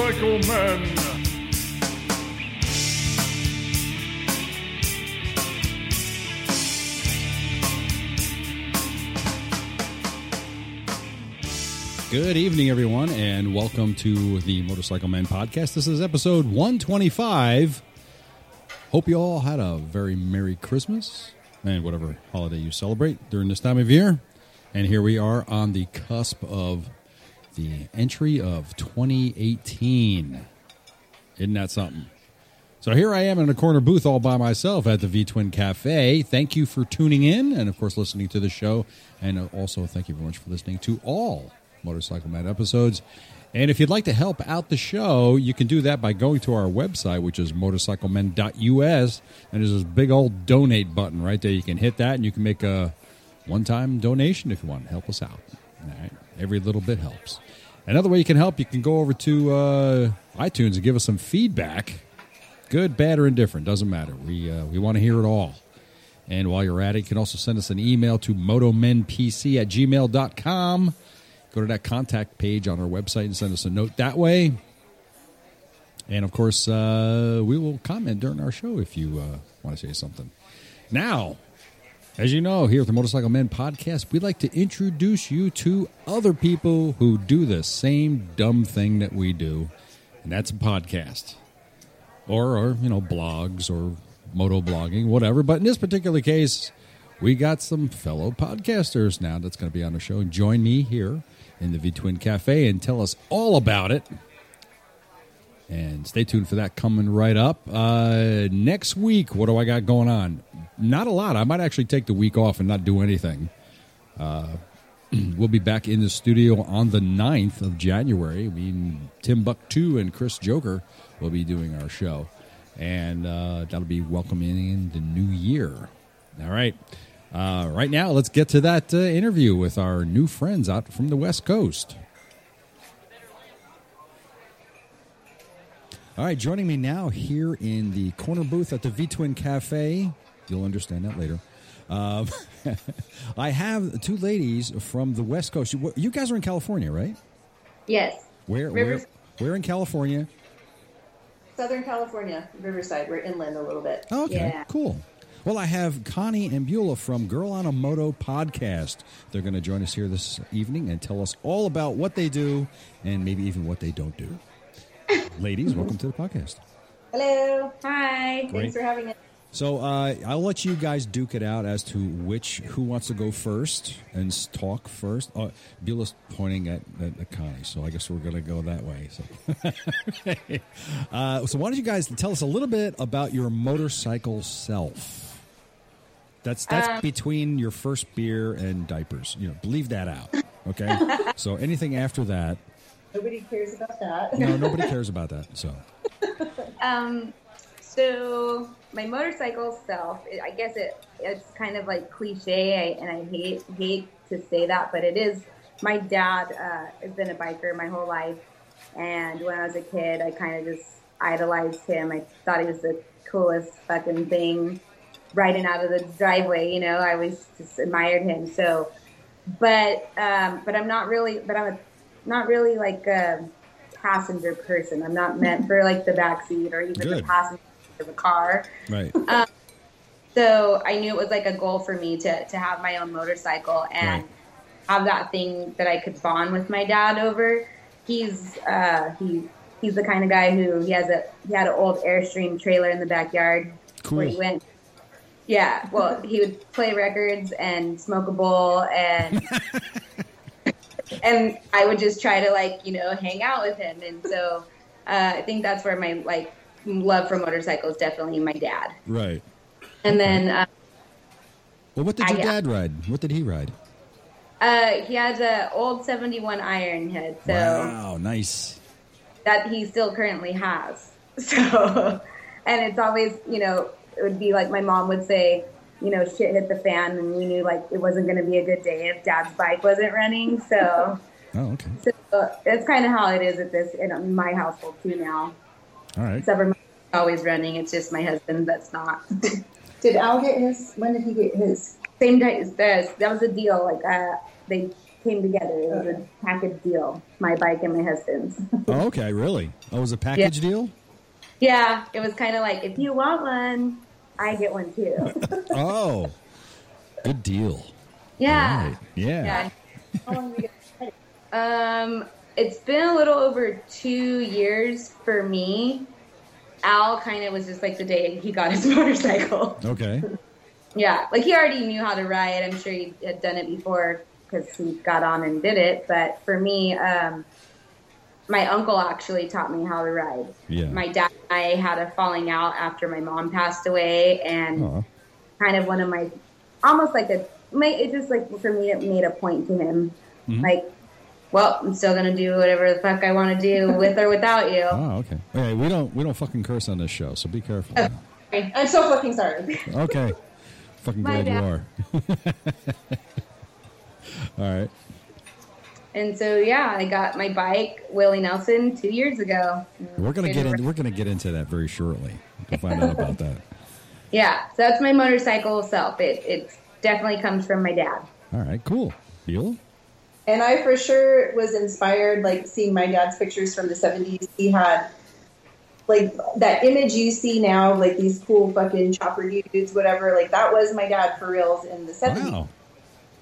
Men. Good evening, everyone, and welcome to the Motorcycle Men podcast. This is episode 125. Hope you all had a very Merry Christmas and whatever holiday you celebrate during this time of year. And here we are on the cusp of the entry of 2018. Isn't that something? So here I am in a corner booth all by myself at the V Twin Cafe. Thank you for tuning in and, of course, listening to the show. And uh, also, thank you very much for listening to all Motorcycle Man episodes. And if you'd like to help out the show, you can do that by going to our website, which is motorcyclemen.us. And there's this big old donate button right there. You can hit that and you can make a one time donation if you want to help us out. All right. Every little bit helps. Another way you can help, you can go over to uh, iTunes and give us some feedback. Good, bad, or indifferent, doesn't matter. We, uh, we want to hear it all. And while you're at it, you can also send us an email to motomenpc at gmail.com go to that contact page on our website and send us a note that way. And of course, uh, we will comment during our show if you uh, want to say something. Now, as you know, here at the Motorcycle Men podcast, we like to introduce you to other people who do the same dumb thing that we do, and that's a podcast. Or, or you know, blogs or moto blogging, whatever. But in this particular case, we got some fellow podcasters now that's going to be on the show and join me here in the V Twin Cafe and tell us all about it. And stay tuned for that coming right up. Uh, next week, what do I got going on? Not a lot. I might actually take the week off and not do anything. Uh, we'll be back in the studio on the 9th of January. Mean, Tim Buktu and Chris Joker will be doing our show. And uh, that'll be welcoming in the new year. All right. Uh, right now, let's get to that uh, interview with our new friends out from the West Coast. All right, joining me now here in the corner booth at the V Twin Cafe. You'll understand that later. Uh, I have two ladies from the West Coast. You, you guys are in California, right? Yes. Where? Where? Where in California? Southern California, Riverside. We're inland a little bit. Okay, Yeah. cool. Well, I have Connie and Beulah from Girl on a Moto podcast. They're going to join us here this evening and tell us all about what they do and maybe even what they don't do. Ladies, welcome to the podcast. Hello. Hi. Great. Thanks for having us. So uh, I'll let you guys duke it out as to which who wants to go first and talk first. Uh, Beulah's pointing at, at, at Connie, so I guess we're going to go that way. So. uh, so why don't you guys tell us a little bit about your motorcycle self? That's that's Um, between your first beer and diapers. You know, leave that out. Okay. so anything after that, Nobody cares about that. no, nobody cares about that. So Um, so my motorcycle self, I guess it it's kind of like cliche, I, and I hate hate to say that, but it is. My dad uh, has been a biker my whole life, and when I was a kid, I kind of just idolized him. I thought he was the coolest fucking thing riding out of the driveway. You know, I always just admired him. So, but um, but I'm not really, but I'm a, not really like a passenger person. I'm not meant for like the back seat or even the passenger of a car. right, So I knew it was like a goal for me to to have my own motorcycle and Right. have that thing that I could bond with my dad over. He's uh, he he's the kind of guy who he has a he had an old Airstream trailer in the backyard where he went. Yeah, well, he would play records and smoke a bowl and and I would just try to like you know hang out with him, and so uh, I think that's where my like love for motorcycles definitely my dad, right. and then. Uh, Well, what did I- your dad ride? What did he ride? Uh, he has a old '71 Ironhead, so Wow, nice. that he still currently has. So, and it's always, you know, it would be like my mom would say, you know, shit hit the fan, and we knew like it wasn't going to be a good day if Dad's bike wasn't running. So, Oh, okay. so that's kind of how it is at this in my household too now. All right. Except for my always running. It's just my husband that's not. Did Al get his? When did he get his? Same day as this. That was a deal. Like uh, they came together. It was a package deal. My bike and my husband's. Oh, okay, really? Oh, it was a package deal? yeah, it was kind of like if you want one, I get one too. Oh, good deal. yeah. Right. Yeah. Yeah. How long did get Um, it's been a little over two years for me. Al kind of was just like the day he got his motorcycle. Okay. Yeah, like he already knew how to ride. I'm sure he had done it before because he got on and did it. But for me, um, my uncle actually taught me how to ride. Yeah. My dad and I had a falling out after my mom passed away, and Aw. kind of one of my, almost like a, my, it just like for me, it made a point to him, Mhm. like, well, I'm still gonna do whatever the fuck I want to do with or without you. Oh, okay. Okay, we don't we don't fucking curse on this show, so be careful. I'm so fucking sorry. Okay. Fucking My glad you are. All right. And so yeah, I got my bike Willie Nelson two years ago. We're gonna get in, we're gonna get into that very shortly. We'll find out about that. Yeah, so that's my motorcycle self. It it definitely comes from my dad. All right, cool. Beulah? And I for sure was inspired, like seeing my dad's pictures from the 70s. He had like that image you see now, like these cool fucking chopper dudes, whatever. Like that was my dad for reals in the 70s. Wow.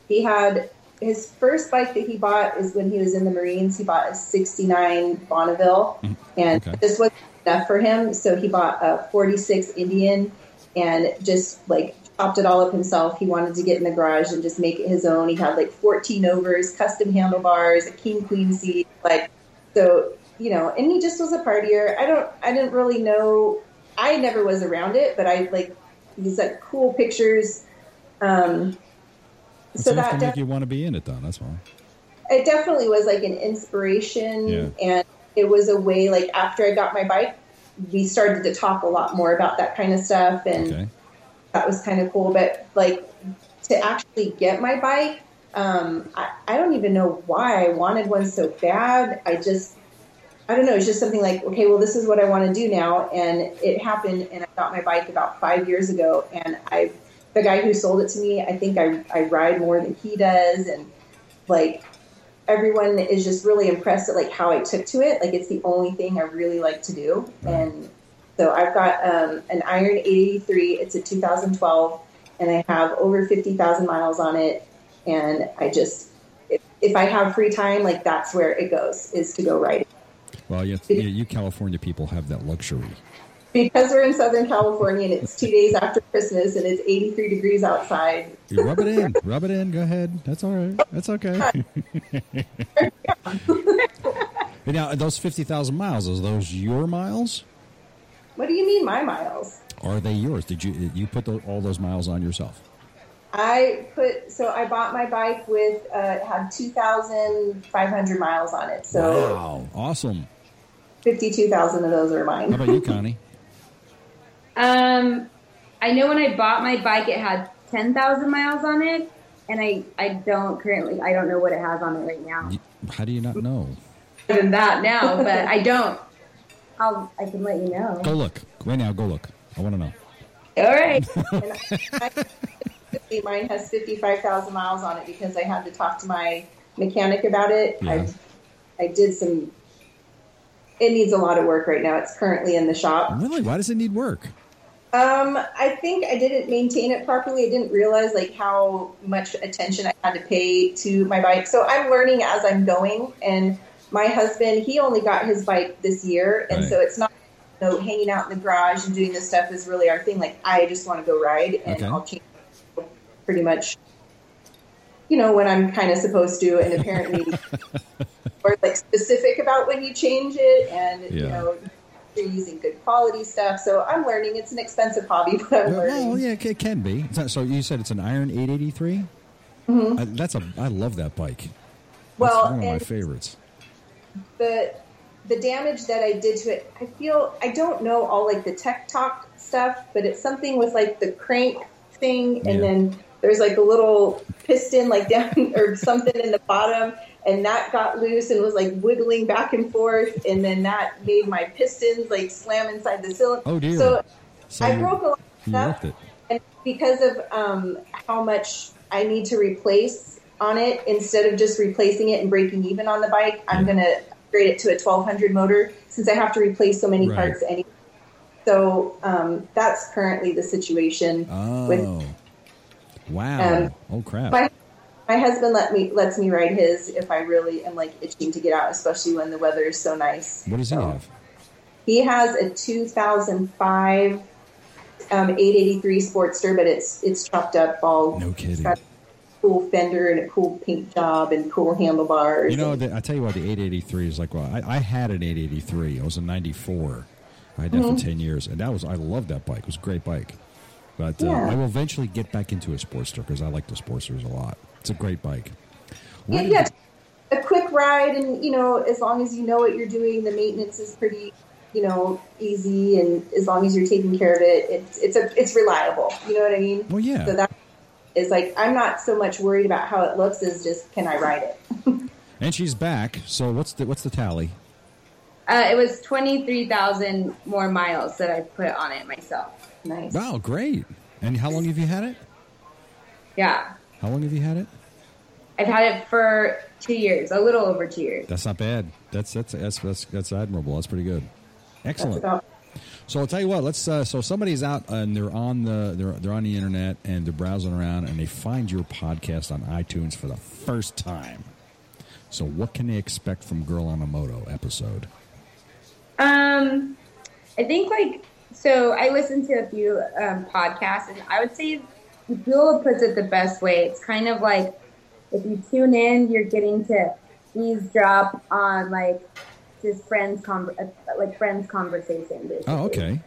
He had his first bike that he bought is when he was in the Marines. He bought a 69 Bonneville, and okay. this wasn't enough for him. So he bought a 46 Indian and just like chopped it all up himself. He wanted to get in the garage and just make it his own. He had like 14 overs, custom handlebars, a king queen seat, like so you know. And he just was a partier. I don't, I didn't really know. I never was around it, but I like these like cool pictures. Um, It's so enough that to def- make you want to be in it, though. That's why. it definitely was like an inspiration Yeah. and it was a way like after i got my bike we started to talk a lot more about that kind of stuff and Okay. that was kind of cool but like to actually get my bike um, I, I don't even know why i wanted one so bad i just i don't know it's just something like okay well this is what i want to do now and it happened and i got my bike about five years ago and i the guy who sold it to me i think i, I ride more than he does and like everyone is just really impressed at like how I took to it. Like it's the only thing I really like to do. And so I've got um, an Iron 883. It's a 2012, and I have over 50,000 miles on it. And I just, if, if I have free time, like that's where it goes is to go riding. Well, you California people have that luxury. Because we're in Southern California and it's two days after Christmas and it's 83 degrees outside. You rub it in. rub it in. Go ahead. That's all right. That's okay. And now, those 50,000 miles, are those your miles? What do you mean, my miles? Are they yours? Did you you put tho- all those miles on yourself? I put so I bought my bike with uh, it had two thousand five hundred miles on it. So wow. Awesome. fifty two thousand of those are mine. How about you, Connie? Um, I know when I bought my bike, it had ten thousand miles on it, and I I don't currently I don't know what it has on it right now. How do you not know? Other than that now, but I don't. I'll I can let you know. Go look. Right now, go look. I want to know. All right. I, I, mine has fifty five thousand miles on it because I had to talk to my mechanic about it. Yeah. I I did some. It needs a lot of work right now. It's currently in the shop. Really? Why does it need work? Um, I think I didn't maintain it properly. I didn't realize like how much attention I had to pay to my bike. So I'm learning as I'm going. And my husband, he only got his bike this year, and Right. so it's not you know, hanging out in the garage and doing this stuff is really our thing. Like I just want to go ride, and Okay. I'll change pretty much. You know when I'm kind of supposed to, and apparently, or like specific about when you change it, and you know you're using good quality stuff. So I'm learning. It's an expensive hobby, but I'm Well, learning. well, yeah, it can be. Not- so you said it's an Iron 883? Mm-hmm. I, that's a. I love that bike. That's Well, one of my favorites. the the damage that I did to it, I feel I don't know all like the tech talk stuff, but it's something with like the crank thing, and Yeah. then there's like a little piston like down or something in the bottom, and that got loose and was like wiggling back and forth, and then that made my pistons like slam inside the cylinder. Oh, dear. So, So I broke a lot of stuff, and because of um, how much I need to replace, on it instead of just replacing it and breaking even on the bike. I'm going to upgrade it to a 1200 motor since I have to replace so many Right. parts anyway. So um, that's currently the situation. With Oh, wow! Um, oh crap! My husband let me lets me ride his if I really am like itching to get out, especially when the weather is so nice. what does he have? He has a 2005 um, 883 Sportster, but it's it's chopped up all. No kidding. got a cool fender and a cool paint job and cool handlebars. You know, the, I tell you what, the 883 is like. Well, I, I had an 883. I was a 94. I had that Mm-hmm. for 10 years, and that was I loved that bike. It was a great bike. But uh, Yeah. I will eventually get back into a Sportster because I like the Sportsters a lot. It's a great bike. yeah, What did yeah, a quick ride, and you know, as long as you know what you're doing, the maintenance is pretty, you know, easy, and as long as you're taking care of it, it's it's a it's reliable. You know what I mean? Well, yeah. So that is like I'm not so much worried about how it looks as just can I ride it. And she's back. So what's the what's the tally? Uh, it was 23,000 more miles that I put on it myself. nice. Wow, great! And how long have you had it? Yeah. How long have you had it? I've had it for two years, a little over two years. That's not bad. That's that's that's that's, that's admirable. That's pretty good. Excellent. So I'll tell you what. Let's. Uh, so somebody's out and they're on the they're they're on the internet and they're browsing around and they find your podcast on iTunes for the first time. So what can they expect from Girl on a Moto episode? Um, I think like so. I listened to a few um, podcasts, and I would say Bill puts it the best way. It's kind of like if you tune in, you're getting to eavesdrop on like just friends, con- uh, like friends conversation. Basically. Oh, okay.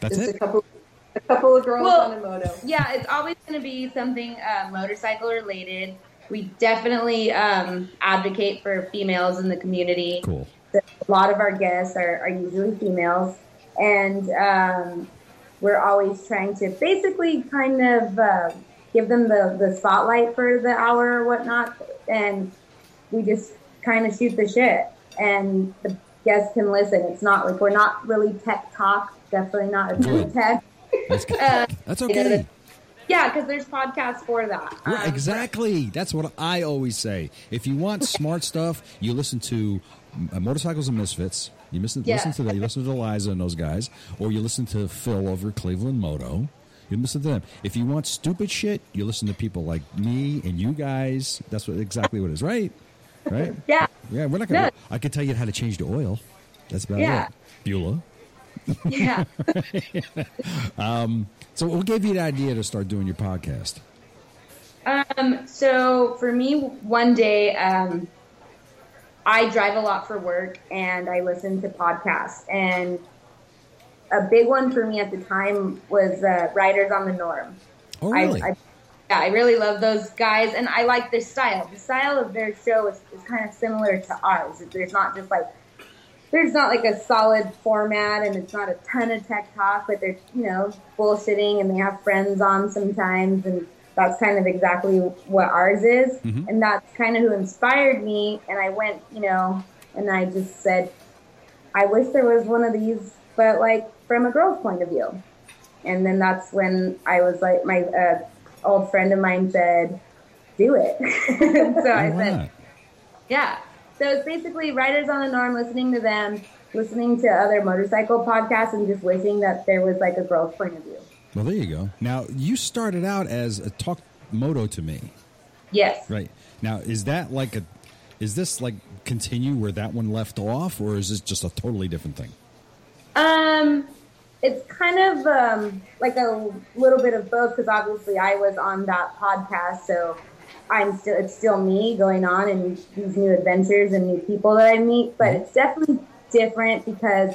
That's just it. a couple a couple of girls Well, on a moto. Yeah, it's always going to be something uh, motorcycle related. We definitely um, advocate for females in the community. Cool. a lot of our guests are, are usually females, and um, we're always trying to basically kind of uh, give them the, the spotlight for the hour or whatnot, and we just kind of shoot the shit, and the guests can listen. It's not like we're not really tech talk, definitely not a Good. tech. That's. Uh, That's okay. Yeah, because there's podcasts for that. Um, exactly. That's what I always say. If you want smart stuff, you listen to uh, Motorcycles and Misfits. You listen, Yeah. listen to that. You listen to Eliza and those guys, or you listen to Phil over Cleveland Moto. You listen to them. If you want stupid shit, you listen to people like me and you guys. That's what exactly what it is, right? Right? Yeah. Yeah, we're not gonna. No. I can tell you how to change the oil. That's about Yeah. it. Beulah. Yeah. um, So, what gave you the idea to start doing your podcast? Um, so for me, one day, um, I drive a lot for work and I listen to podcasts. And a big one for me at the time was uh, Riders on the Norm. Oh, really? I, I, yeah, I really love those guys, and I like their style. The style of their show is, is kind of similar to ours. There's not just like there's not like a solid format, and it's not a ton of tech talk, but they're you know bullshitting, and they have friends on sometimes, and that's kind of exactly what ours is, and that's kind of who inspired me. And I went, you know, and I just said, I wish there was one of these, but like from a girl's point of view. And then that's when I was like, my uh, old friend of mine said, "Do it." so I Why said? "Yeah." So it's basically riders on the norm, listening to them, listening to other motorcycle podcasts, and just wishing that there was like a girl's point of view. Well, there you go. Now, you started out as a talk moto to me. Yes. Right. Now, is that like a is this like continue where that one left off or is this just a totally different thing? Um, it's kind of um, like a little bit of both because obviously I was on that podcast, so I'm still it's still me going on and these new adventures and new people that I meet. But it's definitely different because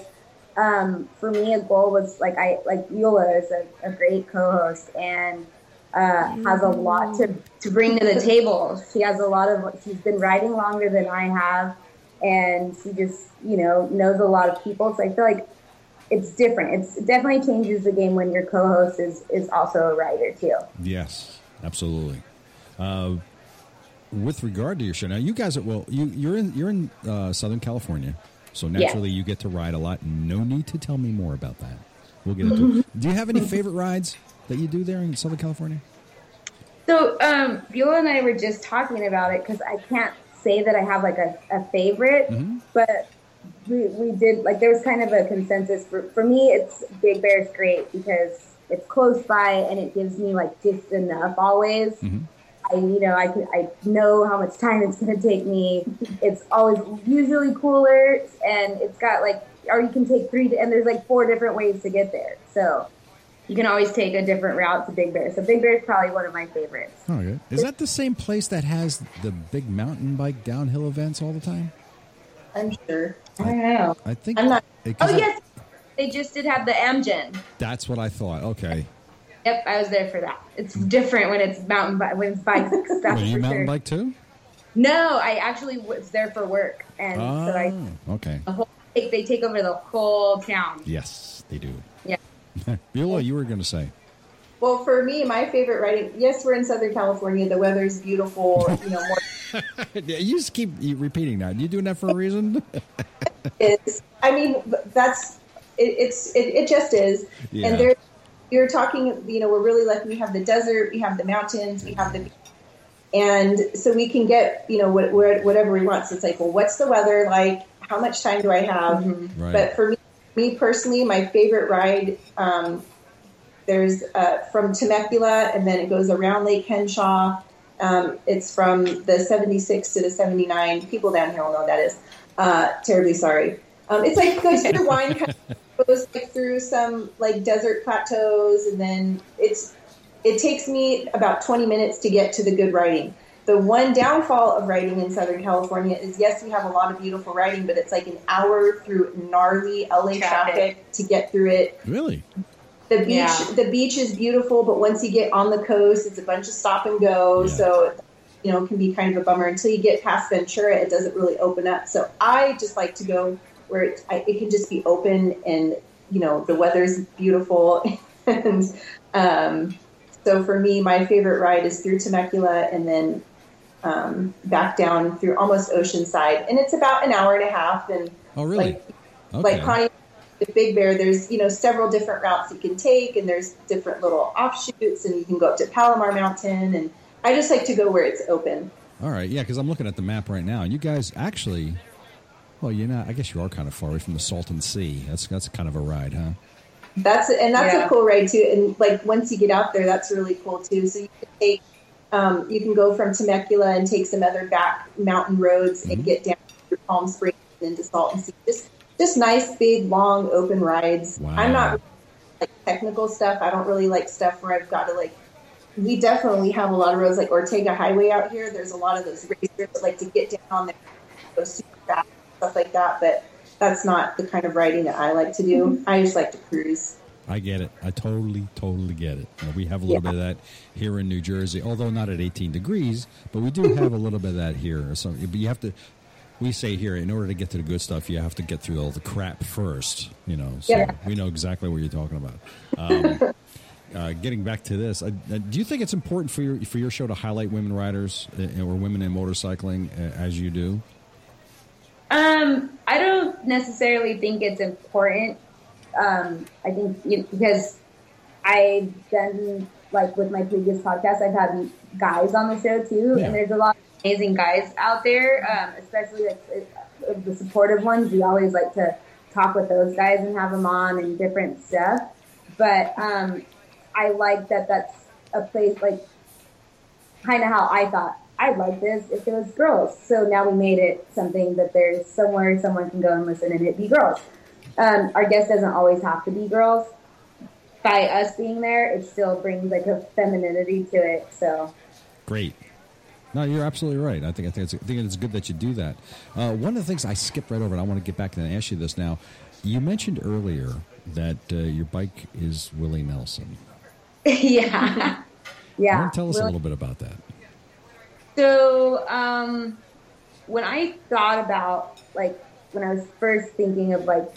um, for me, a goal was like I like Beulah is a, a great co-host and uh, has a lot to to bring to the table. She has a lot of she's been writing longer than I have, and she just you know knows a lot of people. So I feel like it's different. It's it definitely changes the game when your co-host is is also a writer too. Yes, absolutely. Uh, with regard to your show, now you guys are well. You you're in you're in uh, Southern California, so naturally you get to ride a lot. No need to tell me more about that. We'll get into. it. Do you have any favorite rides that you do there in Southern California? So, um, Beulah and I were just talking about it because I can't say that I have like a, a favorite, Mhm. but we, we did like there was kind of a consensus for for me. It's Big bear is great because it's close by and it gives me like just enough always. Mhm. I you know I can I know how much time it's going to take me. It's always usually cooler and it's got like or you can take three and there's like four different ways to get there. So you can always take a different route to Big Bear. So Big Bear is probably one of my favorites. Oh, good. Is that the same place that has the big mountain bike downhill events all the time? I'm sure. I know. I think. I'm not- it- Oh yes, they just did have the Amgen. that's what I thought. Okay. Yep, I was there for that. It's different when it's mountain bi- when it's bikes. That's Were you mountain sure. bike too? No, I actually was there for work, and Oh, so I ah, okay. the whole they, they take over the whole town. Yes, they do. Yeah. Beulah, you were going to say. Well, for me, my favorite riding. Yes, we're in Southern California. The weather's beautiful. You know, more Yeah, you just keep repeating that. You doing that for a reason? is. I mean, that's it, it's it, it just is. Yeah. And there, you're talking. You know, we're really lucky. We have the desert. We have the mountains. We have the, and so we can get you know what, whatever we want. So it's like, well, what's the weather like? How much time do I have? Right. But for me, me personally, my favorite ride. Um, there's uh, from Temecula, and then it goes around Lake Henshaw. Um, it's from the 76 to the 79. People down here will know what that is. Uh, terribly sorry. Um, it's like goes through wine, kind of goes like through some like desert plateaus, and then it's it takes me about 20 minutes to get to the good writing. The one downfall of writing in Southern California is yes, we have a lot of beautiful writing, but it's like an hour through gnarly LA Traffic. traffic to get through it. really? The beach, Yeah. the beach is beautiful, but once you get on the coast, it's a bunch of stop and go. Yeah. So, you know, it can be kind of a bummer until you get past Ventura. It doesn't really open up. So, I just like to go where it, I, it can just be open and you know the weather's beautiful. and um, so, for me, my favorite ride is through Temecula and then um, back down through almost Oceanside, and it's about an hour and a half. And Oh, really? like Okay. like Connie, the Big Bear, there's you know several different routes you can take, and there's different little offshoots, and you can go up to Palomar Mountain, and I just like to go where it's open. All right, yeah, because I'm looking at the map right now, and you guys actually, well, you're not. I guess you are kind of far away from the Salton Sea. That's that's kind of a ride, huh? That's and that's Yeah. a cool ride too. And like once you get out there, that's really cool too. So you can take, um, you can go from Temecula and take some other back mountain roads Mhm. and get down through Palm Springs and into Salton Sea. Just just nice, big, long, open rides. Wow. I'm not like technical stuff. I don't really like stuff where I've got to like. We definitely have a lot of roads like Ortega Highway out here. There's a lot of those racers that like to get down on there, go super fast, stuff like that. But that's not the kind of riding that I like to do. Mm-hmm. I just like to cruise. I get it. I totally, totally get it. We have a little Yeah. bit of that here in New Jersey, although not at 18 degrees, but we do have a little bit of that here. So, but you have to. We say here, in order to get to the good stuff, you have to get through all the crap first. You know, so Yeah. we know exactly what you're talking about. Um, uh, getting back to this, uh, uh, do you think it's important for your for your show to highlight women riders uh, or women in motorcycling uh, as you do? Um, I don't necessarily think it's important. Um, I think you, because I've done like with my previous podcast, I've had guys on the show too, Yeah. and there's a lot of amazing guys out there, um, especially like the supportive ones. We always like to talk with those guys and have them on and different stuff. But um, I like that that's a place like kind of how I thought I'd like this if it was girls. So now we made it something that there's somewhere someone can go and listen and it be girls. Um, our guest doesn't always have to be girls. By us being there, it still brings like a femininity to it. So Great. No, you're absolutely right. I think I think it's, I think it's good that you do that. Uh, one of the things I skipped right over, and I want to get back and ask you this now. You mentioned earlier that uh, your bike is Willie Nelson. yeah, yeah. Tell us a little bit about that. So, um, when I thought about like when I was first thinking of like,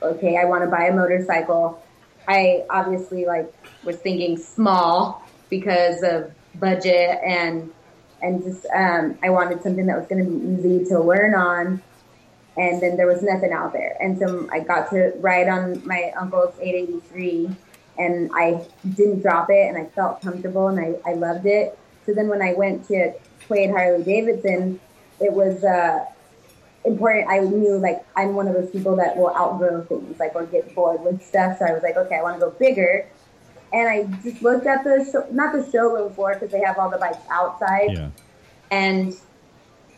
okay, I want to buy a motorcycle, I obviously like was thinking small because of budget and and just um, I wanted something that was going to be easy to learn on. And then there was nothing out there, and so I got to ride on my uncle's 883, and I didn't drop it, and I felt comfortable, and I, I loved it So then when I went to Quaid Harley Davidson, it was uh, important. I knew like I'm one of those people that will outgrow things, like or get bored with stuff. So I was like, okay, I want to go bigger. And I just looked at the show, not the showroom floor because they have all the bikes outside. Yeah. And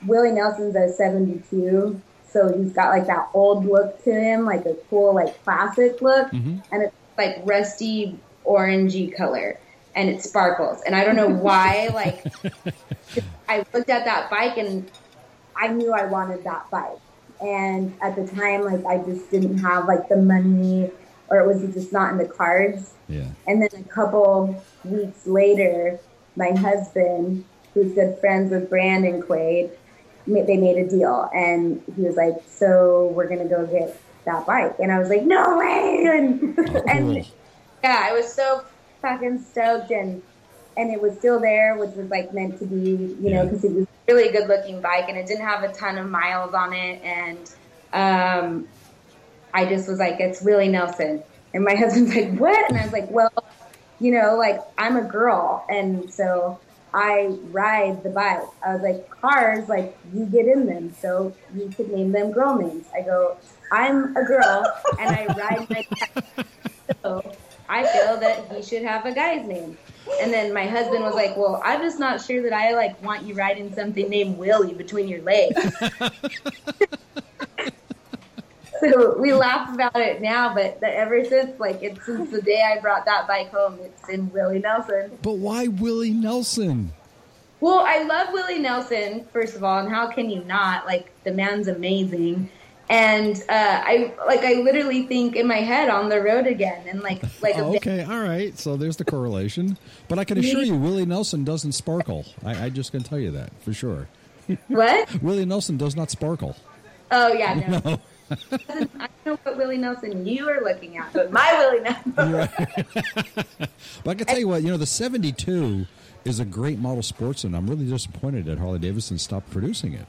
Willie Nelson's a 72, so he's got like that old look to him, like a cool like classic look, Mhm. and it's like rusty orangey color, and it sparkles. And I don't know why, like I looked at that bike and I knew I wanted that bike. And at the time, like I just didn't have like the money, or it was just not in the cards. Yeah. And then a couple weeks later, my husband, who's good friends with Brandon Quaid, they made a deal, and he was like, "So we're gonna go get that bike," and I was like, "No way!" And, Oh, and yeah, I was so fucking stoked, and and it was still there, which was like meant to be, you know, because it was a really good looking bike, and it didn't have a ton of miles on it, and um, I just was like, it's Willie Nelson. And my husband's like, what? And I was like, well, you know, like I'm a girl. And so I ride the bike. I was like, cars, like you get in them. So you could name them girl names. I go, I'm a girl and I ride my bike. So I feel that he should have a guy's name. And then my husband was like, well, I'm just not sure that I like want you riding something named Willie between your legs. so we laugh about it now, but that ever since, like, it's since the day I brought that bike home, it's in Willie Nelson. But why Willie Nelson? Well, I love Willie Nelson, first of all, and how can you not? Like, the man's amazing. And uh, I like I literally think in my head on the road again, and like like Oh, okay, all right. So there's the correlation. But I can assure you, Willie Nelson doesn't sparkle. I, I just can tell you that for sure. what? Willie Nelson does not sparkle. Oh yeah, no. I don't know what Willie Nelson you are looking at, but my Willie Nelson. But I can tell you what, you know, the 72 is a great model Sportster. I'm really disappointed that Harley Davidson stopped producing it.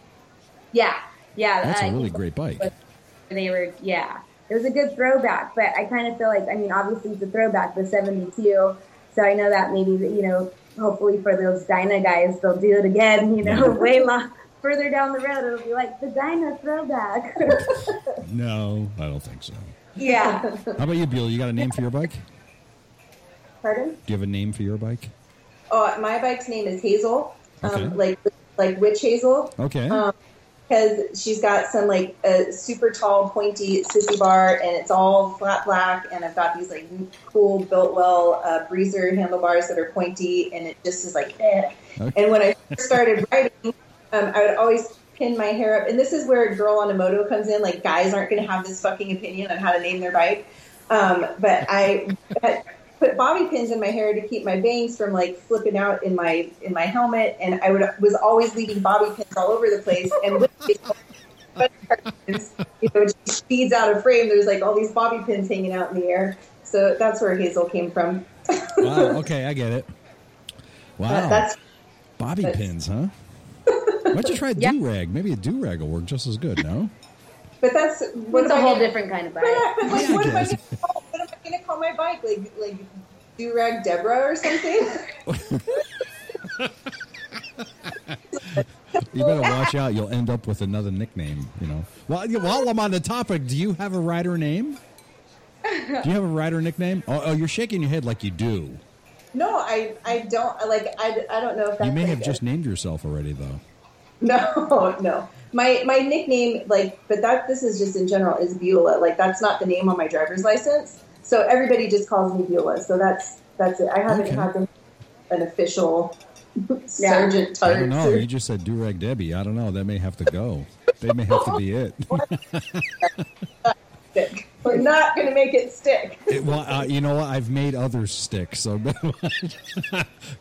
Yeah, yeah. That's a really great bike. They were, yeah. It was a good throwback, but I kind of feel like, I mean, obviously it's a throwback, the 72. So I know that maybe, you know, hopefully for those Dyna guys, they'll do it again, you know, way long, further down the road. It'll be like the Dyna throwback. No, I don't think so. yeah. How about you, Beulah? You got a name for your bike? Pardon? Do you have a name for your bike? Oh, my bike's name is Hazel, Okay. um, like like witch Hazel, Okay. um, because she's got some like a super tall, pointy sissy bar, and it's all flat black. And I've got these like cool Biltwell uh, breezer handlebars that are pointy, and it just is like. Eh. Okay. And when I first started riding, um, I would always pin my hair up, and this is where a girl on a moto comes in. Like guys aren't going to have this fucking opinion on how to name their bike, um, but I. put bobby pins in my hair to keep my bangs from like flipping out in my in my helmet, and I would was always leaving bobby pins all over the place. And with you know, she speeds out of frame. There's like all these bobby pins hanging out in the air. So that's where Hazel came from. wow. Okay, I get it. Wow. That- that's Bobby that's- pins, huh? Why don't you try Yeah. do rag? Maybe a do rag will work just as good. No. but that's what It's a whole gonna- different kind of uh, bike. but like, Yeah, what am I gonna call, what am I gonna call my bike? Like like do rag Deborah or something? You better watch out. You'll end up with another nickname. You know. Well, yeah, while I'm on the topic, do you have a rider name? Do you have a rider nickname? Oh, oh, you're shaking your head like you do. no, I I don't like I, I don't know if that's You may very have good. just named yourself already, though. No, no. My my nickname, like, but that this is just in general is Beulah. Like, that's not the name on my driver's license. So everybody just calls me Beulah. So that's that's it. I haven't Okay. had an official Sergeant I don't know. You just said Durag Debbie. I don't know. That may have to go. They may have to be it. stick. We're not going to make it stick. It- well, uh, you know what? I've made others stick. So,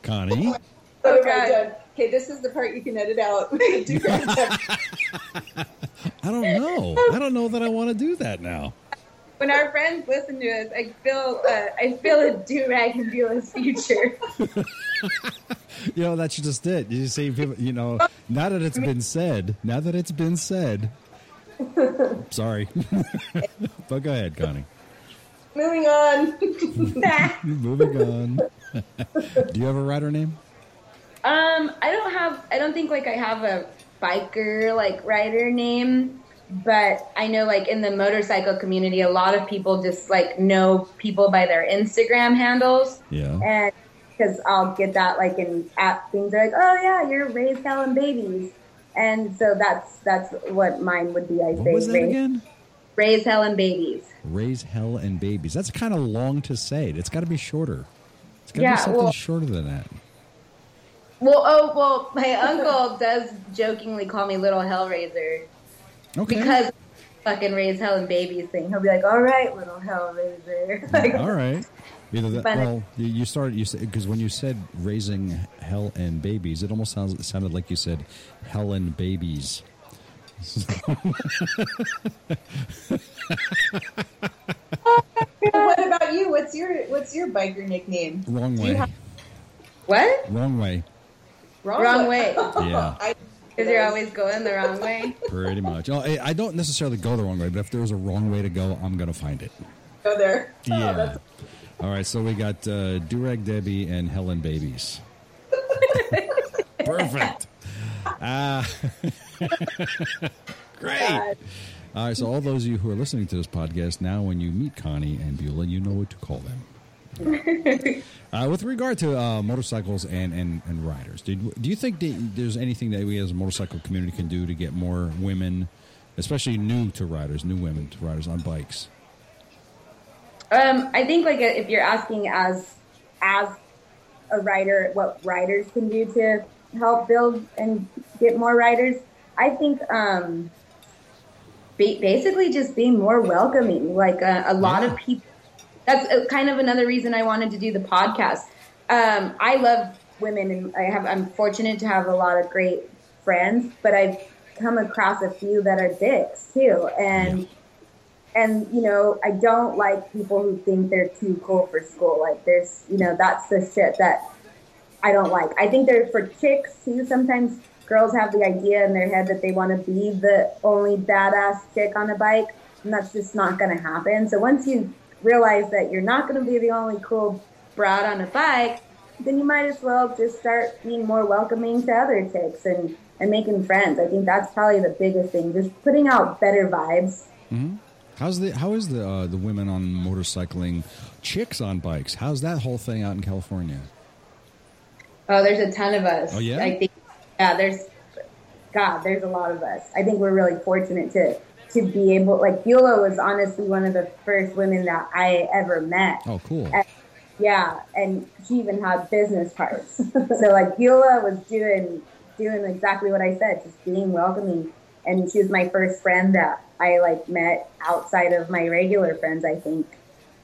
Connie. God. God. Okay, this is the part you can edit out. Do I don't know. I don't know that I want to do that now. When our friends listen to us, I feel uh, I feel a do rag in Beulah's future. You know, that's just it. You see, people, you know, now that it's been said, now that it's been said, sorry. but go ahead, Connie. Moving on. Moving on. Do you have a rider name? Um, I don't have. I don't think like I have a biker like rider name, but I know like in the motorcycle community, a lot of people just like know people by their Instagram handles. Yeah. And because I'll get that like in app things are like, oh yeah, you're raised hell and babies, and so that's that's what mine would be. I What say was that raise, again? raise hell and babies. Raise hell and babies. That's kind of long to say. It's got to be shorter. It's got to Yeah, be something well- shorter than that. Well, oh well, my uncle does jokingly call me Little Hellraiser Okay. because fucking raise hell and babies thing. He'll be like, "All right, Little Hellraiser." like, All right. Either that, Funny. well, you, started you said because when you said raising hell and babies, it almost sounds it sounded like you said hell and babies. what about you? What's your what's your biker nickname? Wrong way. have- what? Wrong way. Wrong way. Yeah. Because you're always going the wrong way. Pretty much. Oh, I I don't necessarily go the wrong way, but if there's a wrong way to go, I'm gonna find it. go there. Oh, Yeah. that's- All right. So we got uh, Durag Debbie and Helen Babies. Perfect. Uh, great. God. All right, so all those of you who are listening to this podcast now, when you meet Connie and Beulah, you know what to call them. uh, with regard to uh, motorcycles and, and, and riders, did, do you think that there's anything that we as a motorcycle community can do to get more women, especially new to riders, new women to riders on bikes? Um, I think like if you're asking as as a writer, what writers can do to help build and get more riders, I think um, ba- basically just being more welcoming. Like uh, a lot Yeah. of people. That's uh, kind of another reason I wanted to do the podcast. Um, I love women, and I have. I'm fortunate to have a lot of great friends, but I've come across a few that are dicks too, and and you know i don't like people who think they're too cool for school. Like there's you know that's the shit that i don't like. I think they're for chicks too sometimes. Girls have the idea in their head that they want to be the only badass chick on a bike and that's just not going to happen. So once you realize that you're not going to be the only cool broad on a bike then you might as well just start being more welcoming to other chicks and and making friends i think that's probably the biggest thing just putting out better vibes How's the how is the uh, the women on motorcycling, chicks on bikes? How's that whole thing out in California? Oh, there's a ton of us. Oh, yeah? I think yeah, there's God, there's a lot of us. I think we're really fortunate to to be able like Beulah was honestly one of the first women that I ever met. Oh, cool. And- yeah, and she even had business cards. so like Beulah was doing doing exactly what I said, just being welcoming. And she was my first friend that I like met outside of my regular friends, I think.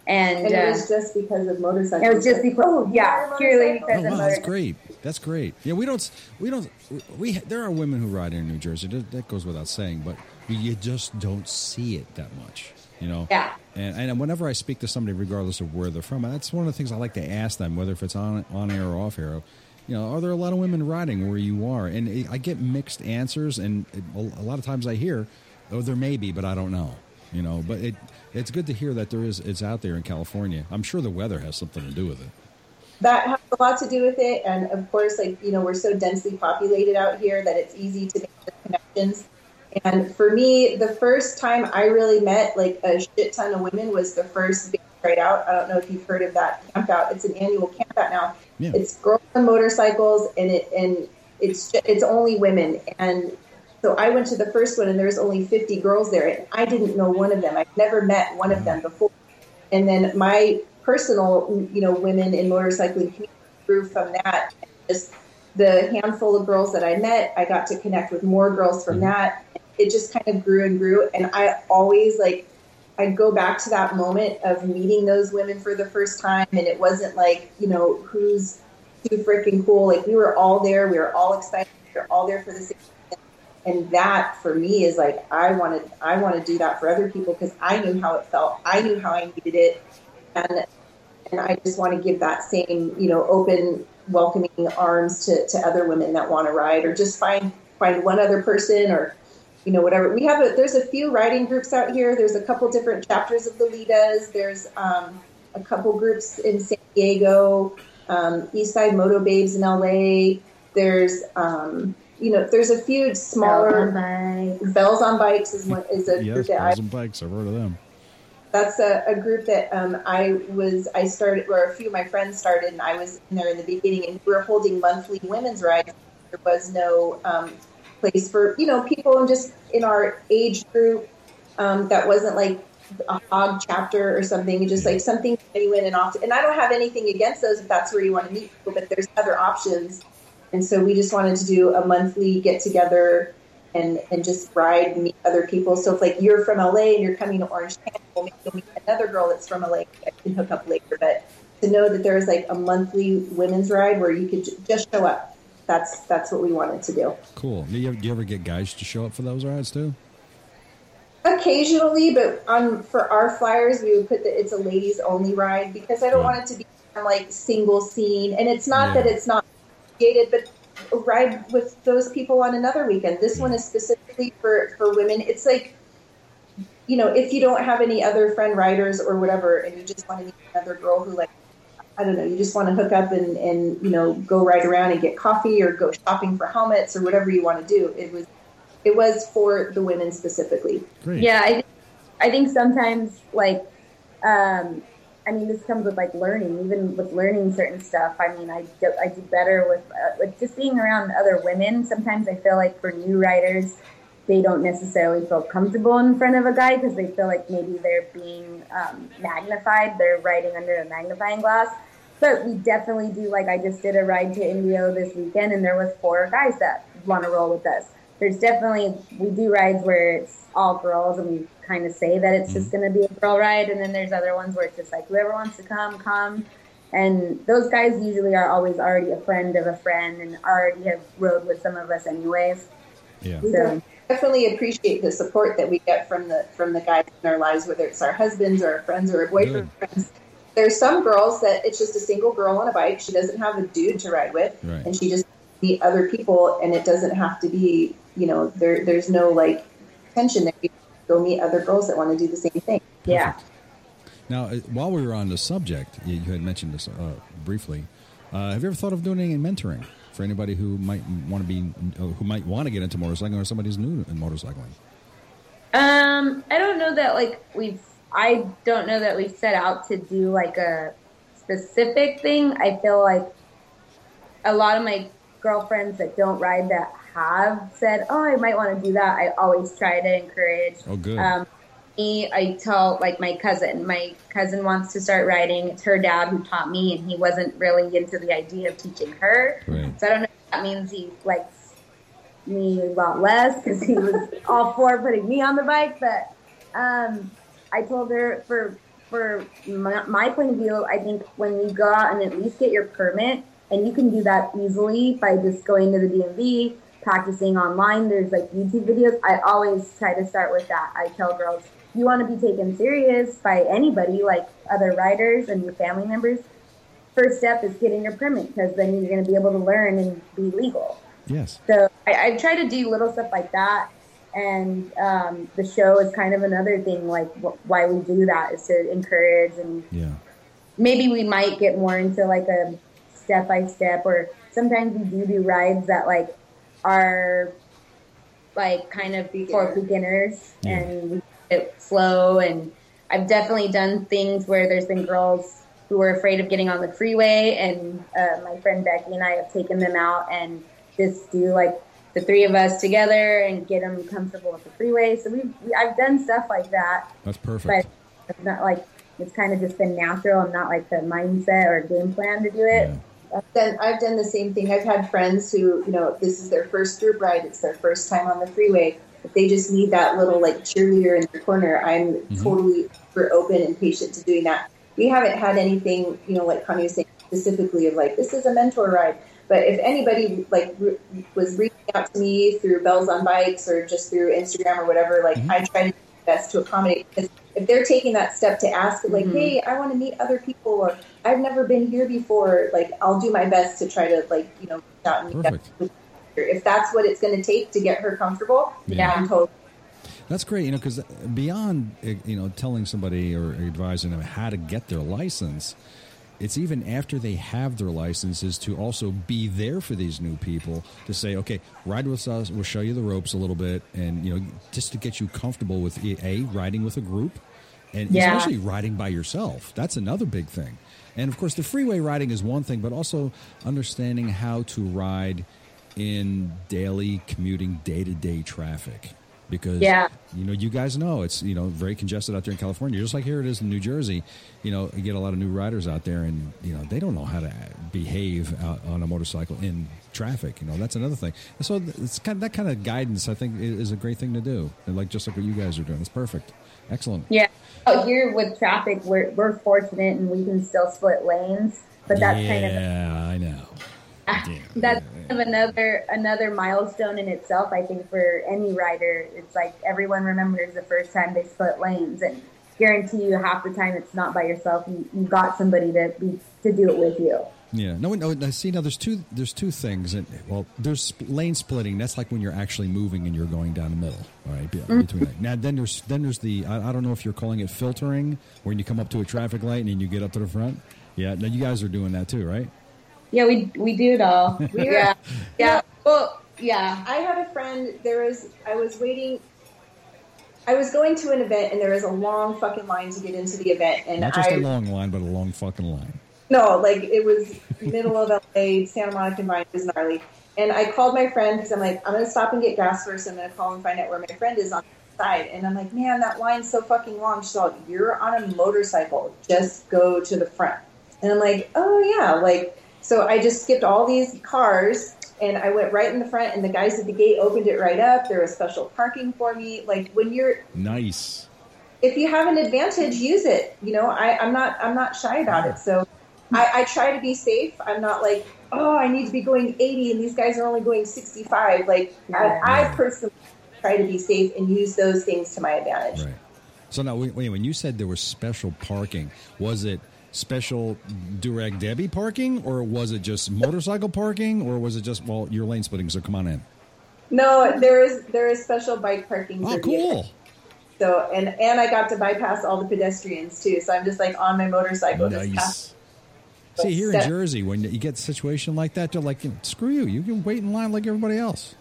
And, And uh, it was just because of motorcycles. it was just because, Oh, yeah, you're a purely because Oh of wow, that's great. That's great. Yeah, we don't, we don't, we. There are women who ride in New Jersey. That, that goes without saying, but you just don't see it that much. You know. Yeah. And, and whenever I speak to somebody, regardless of where they're from, that's one of the things I like to ask them, whether if it's on on air or off air. You know, are there a lot of women riding where you are? And it, I get mixed answers, and it, a lot of times I hear, "Oh, there may be, but I don't know." You know, but it it's good to hear that there is it's out there in California. I'm sure the weather has something to do with it. that has a lot to do with it. And of course, like, you know, we're so densely populated out here that it's easy to make connections. And for me, the first time I really met like a shit ton of women was the first big right out. I don't know if you've heard of that camp out. It's an annual camp out now. Yeah. It's girls on motorcycles and it, and it's, it's only women. And so I went to the first one and there was only 50 girls there and I didn't know one of them. I'd never met one of them before. And then my personal, you know, women in motorcycling community grew from that. Just the handful of girls that I met, I got to connect with more girls from mm-hmm. that. It just kind of grew and grew. And I always like, I'd go back to that moment of meeting those women for the first time. And it wasn't like, you know, who's too freaking cool. Like we were all there. We were all excited. We were all there for the same. And that for me is like, I wanted, I want to do that for other people because I knew how it felt. I knew how I needed it. And and I just want to give that same, you know, open, welcoming arms to, to other women that want to ride, or just find find one other person, or you know, whatever. We have a there's a few riding groups out here. There's a couple different chapters of the Litas. There's um, a couple groups in San Diego, um, East Side Moto Babes in LA. There's, um, you know, there's a few smaller Bells on Bikes is one is a yes, group that Bells I and Bikes. I've heard of them. that's a, a group that um, I was I started or a few of my friends started and I was in there in the beginning and we were holding monthly women's rides. There was no um, place for you know people in just in our age group um, that wasn't like a hog chapter or something, just like something genuine and off. And I don't have anything against those if that's where you want to meet people, but there's other options. And so we just wanted to do a monthly get together and, and just ride and meet other people. So if like you're from LA and you're coming to Orange County, well, maybe you'll meet another girl that's from LA that can hook up later. But to know that there's like a monthly women's ride where you could just show up, that's that's what we wanted to do. Cool. Do you, ever, do you ever get guys to show up for those rides too? Occasionally, but on for our flyers, we would put that it's a ladies only ride because I don't Yeah. want it to be like single scene. And it's not Yeah. that it's not gated, but ride with those people on another weekend. This one is specifically for for women. It's like you know, if you don't have any other friend riders or whatever, and you just want to meet another girl who like I don't know, you just want to hook up and and you know go ride around and get coffee or go shopping for helmets or whatever you want to do. It was it was for the women specifically. Great. Yeah, I, think- I think sometimes like, um, I mean, this comes with like learning. Even with learning certain stuff, I mean, I do, I do better with uh, with just being around other women. Sometimes I feel like for new writers, they don't necessarily feel comfortable in front of a guy because they feel like maybe they're being um, magnified. They're writing under a magnifying glass. But we definitely do. Like I just did a ride to Indio this weekend, and there was four guys that want to roll with us. There's definitely we do rides where it's all girls, and we kind of say that it's just going to be a girl ride, and then there's other ones where it's just like whoever wants to come, come. And those guys usually are always already a friend of a friend, and already have rode with some of us anyways. Yeah. So definitely appreciate the support that we get from the from the guys in our lives, whether it's our husbands or our friends or our boyfriends. There's some girls that it's just a single girl on a bike. She doesn't have a dude to ride with, Right. and she just meet other people, and it doesn't have to be you know there there's no like tension there. You go meet other girls that want to do the same thing. yeah. Now, uh, while we were on the subject, you, you had mentioned this uh, briefly. Uh, have you ever thought of doing any mentoring for anybody who might want to be, uh, who might want to get into motorcycling, or somebody's new in motorcycling? Um, I don't know that like we've. I don't know that we've set out to do like a specific thing. I feel like a lot of my girlfriends that don't ride that have said, "Oh, I might want to do that." I always try to encourage. Oh, good. Um, me, I tell like my cousin. My cousin wants to start riding. It's her dad who taught me, and he wasn't really into the idea of teaching her. Right. So I don't know if that means he likes me a lot less because he was all for putting me on the bike. But um, I told her for for my, my point of view, I think when you go out and at least get your permit, and you can do that easily by just going to the DMV, practicing online. There's like YouTube videos. I always try to start with that. I tell girls, you want to be taken serious by anybody, like other riders and your family members. First step is getting your permit because then you're going to be able to learn and be legal. Yes. So I, I try to do little stuff like that. And um, the show is kind of another thing, like wh- why we do that is to encourage and Yeah. maybe we might get more into like a step by step or sometimes we do do rides that like are like kind of for beginners Yeah. and we it slow and I've definitely done things where there's been girls who were afraid of getting on the freeway and uh, my friend Becky and I have taken them out and just do like the three of us together and get them comfortable with the freeway. So we've, we, I've done stuff like that That's perfect. but it's not like it's kind of just been natural and not like the mindset or game plan to do it. Yeah. I've done, I've done the same thing. I've had friends who, you know, this is their first group ride. It's their first time on the freeway. If they just need that little like cheerleader in the corner, I'm mm-hmm. totally super open and patient to doing that. We haven't had anything, you know, like Connie was saying specifically of like, this is a mentor ride. But if anybody like re- was reaching out to me through Bells on Bikes or just through Instagram or whatever, like mm-hmm. I try to do my best to accommodate. Because if they're taking that step to ask, like, mm-hmm. hey, I want to meet other people or I've never been here before, like I'll do my best to try to like you know reach out and meet Perfect. up with her. If that's what it's going to take to get her comfortable, Yeah. I'm totally. That's great, you know, because beyond uh, you know telling somebody or advising them how to get their license, it's even after they have their licenses to also be there for these new people to say, okay, ride with us. We'll show you the ropes a little bit, and you know, just to get you comfortable with a riding with a group, and Yeah. especially riding by yourself. That's another big thing. And of course, the freeway riding is one thing, but also understanding how to ride in daily commuting, day to day traffic. Because Yeah. you know, you guys know it's you know very congested out there in California, just like here it is in New Jersey. You know, you get a lot of new riders out there, and you know they don't know how to behave out on a motorcycle in traffic. You know, that's another thing. And so it's kind of, that kind of guidance, I think, is a great thing to do. And like just like what you guys are doing, it's perfect, excellent. Yeah. Out here with traffic, we're we're fortunate and we can still split lanes, but that's yeah, kind of Yeah, I know. Yeah. that's kind of another another milestone in itself. I think for any rider, it's like everyone remembers the first time they split lanes, and guarantee you half the time it's not by yourself. You you got somebody to be to do it with you. Yeah. No, no. I see. Now there's two. There's two things. And well, there's lane splitting. That's like when you're actually moving and you're going down the middle. All right. be- mm-hmm. Between that. Now then there's then there's the. I, I don't know if you're calling it filtering, when you come up to a traffic light and then you get up to the front. Yeah. Now you guys are doing that too, right? Yeah, we we do it all. yeah, yeah. Well, yeah. I had a friend. There was. I was waiting. I was going to an event, and there was a long fucking line to get into the event, and Not just I a long line, but a long fucking line. no, like it was middle of LA, Santa Monica Vine was gnarly, and I called my friend because I'm like, I'm gonna stop and get gas first. I'm gonna call and find out where my friend is on the side, and I'm like, man, that line's so fucking long. She's like, you're on a motorcycle, just go to the front, and I'm like, oh yeah, like so I just skipped all these cars and I went right in the front, and the guys at the gate opened it right up. There was special parking for me. Like when you're, Nice. if you have an advantage, use it. You know, I, I'm not, I'm not shy about it. So I, I try to be safe. I'm not like, oh, I need to be going 80, and these guys are only going 65. Like I, I personally try to be safe and use those things to my advantage. Right. So now, wait, wait, when you said there was special parking, was it special DoRag Debbie parking, or was it just motorcycle parking, or was it just well, your lane splitting? So come on in. No, there is there is special bike parking. Oh, cool. So and and I got to bypass all the pedestrians too. So I'm just like on my motorcycle, just Nice. See, here in Jersey, when you get a situation like that, they're like, screw you. You can wait in line like everybody else.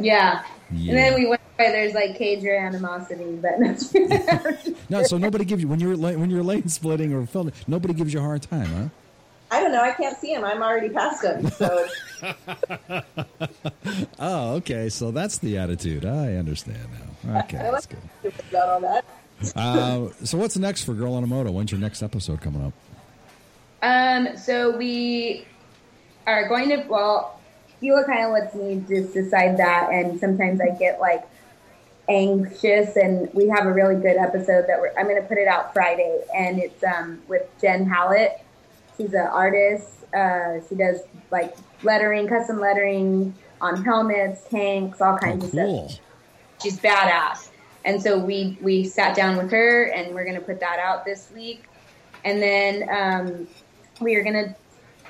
Yeah. Yeah. And then we went by there's like cage or animosity, but No, so nobody gives you when you're when you're lane splitting or filtering. Nobody gives you a hard time, huh? I don't know. I can't see him. I'm already past him. So Oh, okay. So that's the attitude. I understand now. Okay, that's good. about all that. Uh, so what's next for Girl on a Moto? When's your next episode coming up? Um, so we are going to, well, Sheila kind of lets me just decide that, and sometimes I get like anxious, and we have a really good episode that we're, I'm going to put it out Friday, and it's um, with Jen Hallett. She's an artist. Uh, she does like lettering, custom lettering on helmets, tanks, all Oh, kinds of stuff she's badass. And so we we sat down with her, and we're gonna put that out this week. And then um, we are gonna.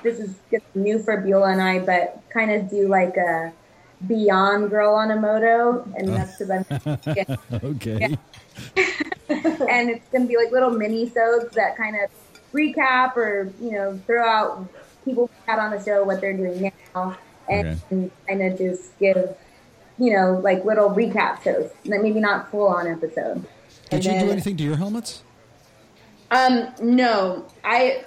This is new for Beulah and I, but kind of do like a beyond girl on a moto, and that's because I'm. Okay. and it's gonna be like little mini sodes that kind of recap or you know throw out people out on the show what they're doing now, and kind of just give you know like little recap shows, maybe not full on episode. Did And you do anything to your helmets? Um, no, I,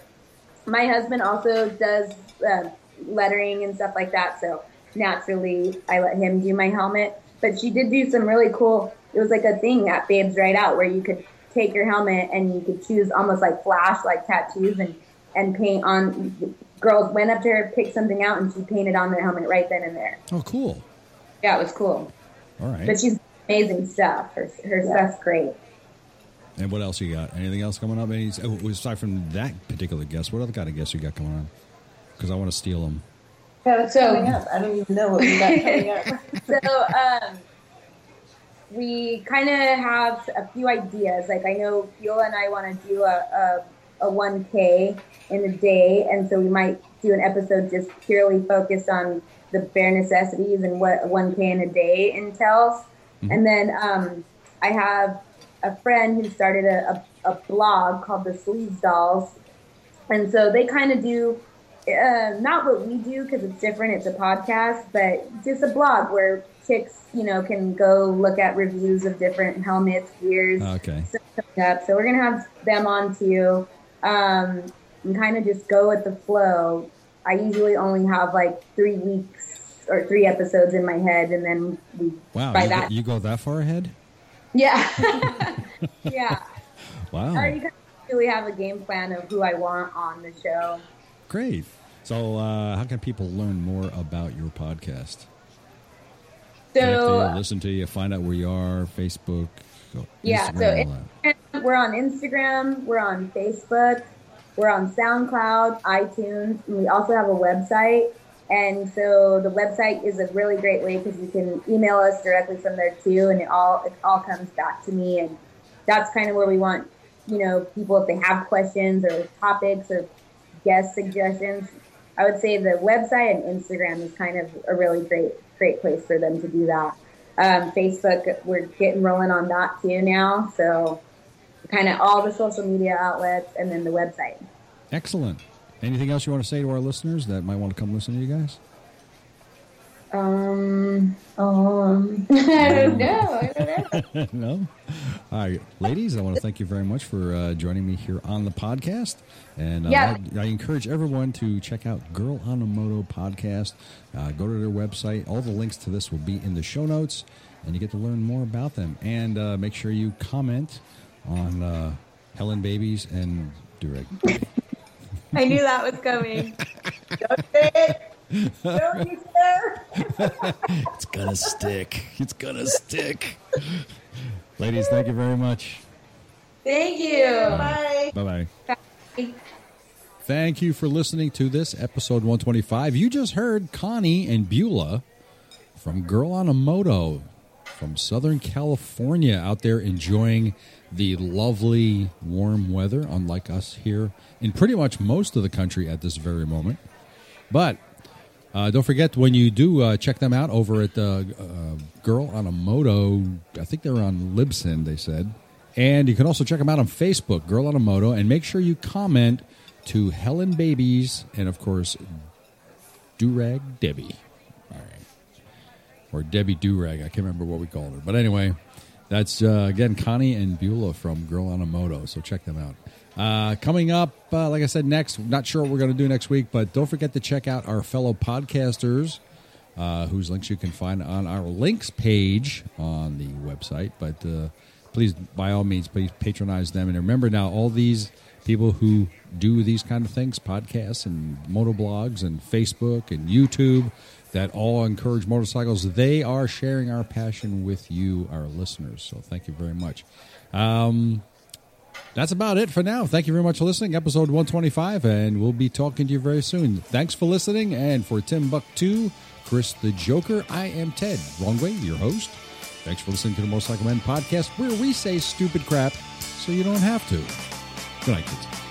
my husband also does uh, lettering and stuff like that. So naturally, I let him do my helmet. But she did do some really cool. It was like a thing at Babes Ride Out where you could take your helmet and you could choose almost like flash, like tattoos, and and paint on. Girls went up to her, picked something out, and she painted on their helmet right then and there. Oh, cool. Yeah, it was cool. All right. But she's amazing stuff. Her her stuff's great. And what else you got? Anything else coming up? Any, oh, aside from that particular guest, what other kind of guests you got coming on? Because I want to steal them. Yeah, what's So- coming up? I don't even know what we got coming up. so um, we kind of have a few ideas. Like I know Beulah and I want to do a, a, a 1K in a day, and so we might do an episode just purely focused on the bare necessities and what a 1K in a day entails. And then um, I have a friend who started a, a, a blog called the Sleeves Dolls, and so they kind of do uh, not what we do because it's different. It's a podcast, but just a blog where chicks, you know, can go look at reviews of different helmets, gears, Okay. stuff up. So we're gonna have them on too, um, and kind of just go with the flow. I usually only have like three weeks or three episodes in my head, and then we Wow. by You, that, go, you go that far ahead? yeah, yeah. I Wow. already kind of really have a game plan of who I want on the show. Great. So, uh, how can people learn more about your podcast? So listen to you, find out where you are, Facebook, Yeah, Instagram, so we're on Instagram, we're on Facebook, we're on SoundCloud, iTunes, and we also have a website. And so the website is a really great way because you can email us directly from there too, and it all it all comes back to me. And that's kind of where we want you know people if they have questions or topics or guest suggestions. I would say the website and Instagram is kind of a really great great place for them to do that. Um, Facebook, we're getting rolling on that too now. So kind of all the social media outlets and then the website. Excellent. Anything else you want to say to our listeners that might want to come listen to you guys? Um, um, I don't know. I don't know. no. All right, ladies, I want to thank you very much for uh, joining me here on the podcast. And uh, Yeah. I, I encourage everyone to check out Girl on a Moto podcast. Uh, go to their website. All the links to this will be in the show notes, and you get to learn more about them. And uh, make sure you comment on uh, Helen Babies and DoRag. I knew that was coming. Don't say it. Don't you dare. it's gonna stick. It's gonna stick. Ladies, thank you very much. Thank you. Bye. Bye bye. Thank you for listening to this episode 125. You just heard Connie and Beulah from Girl on a Moto from Southern California out there enjoying the lovely warm weather, unlike us here in pretty much most of the country at this very moment. But uh, don't forget when you do uh, check them out over at uh, uh, Girl on a Moto. I think they're on Libsyn. They said, and you can also check them out on Facebook, Girl on a Moto, and make sure you comment to Helen Babies and of course DoRag Debbie. All right, or Debbie DoRag. I can't remember what we called her, but anyway, that's uh, again Connie and Beulah from Girl on a Moto. So check them out. Uh, coming up, uh, like I said, next, not sure what we're going to do next week, but don't forget to check out our fellow podcasters, uh, whose links you can find on our links page on the website. But uh, please, by all means, please patronize them. And remember now, all these people who do these kind of things, podcasts and motoblogs and Facebook and YouTube, that all encourage motorcycles, they are sharing our passion with you, our listeners. So thank you very much. Um, that's about it for now. Thank you very much for listening. Episode 125, and we'll be talking to you very soon. Thanks for listening. And for Tim Buck 2, Chris the Joker, I am Ted Wrongway, your host. Thanks for listening to the Motorcycle Men podcast, where we say stupid crap so you don't have to. Good night, kids.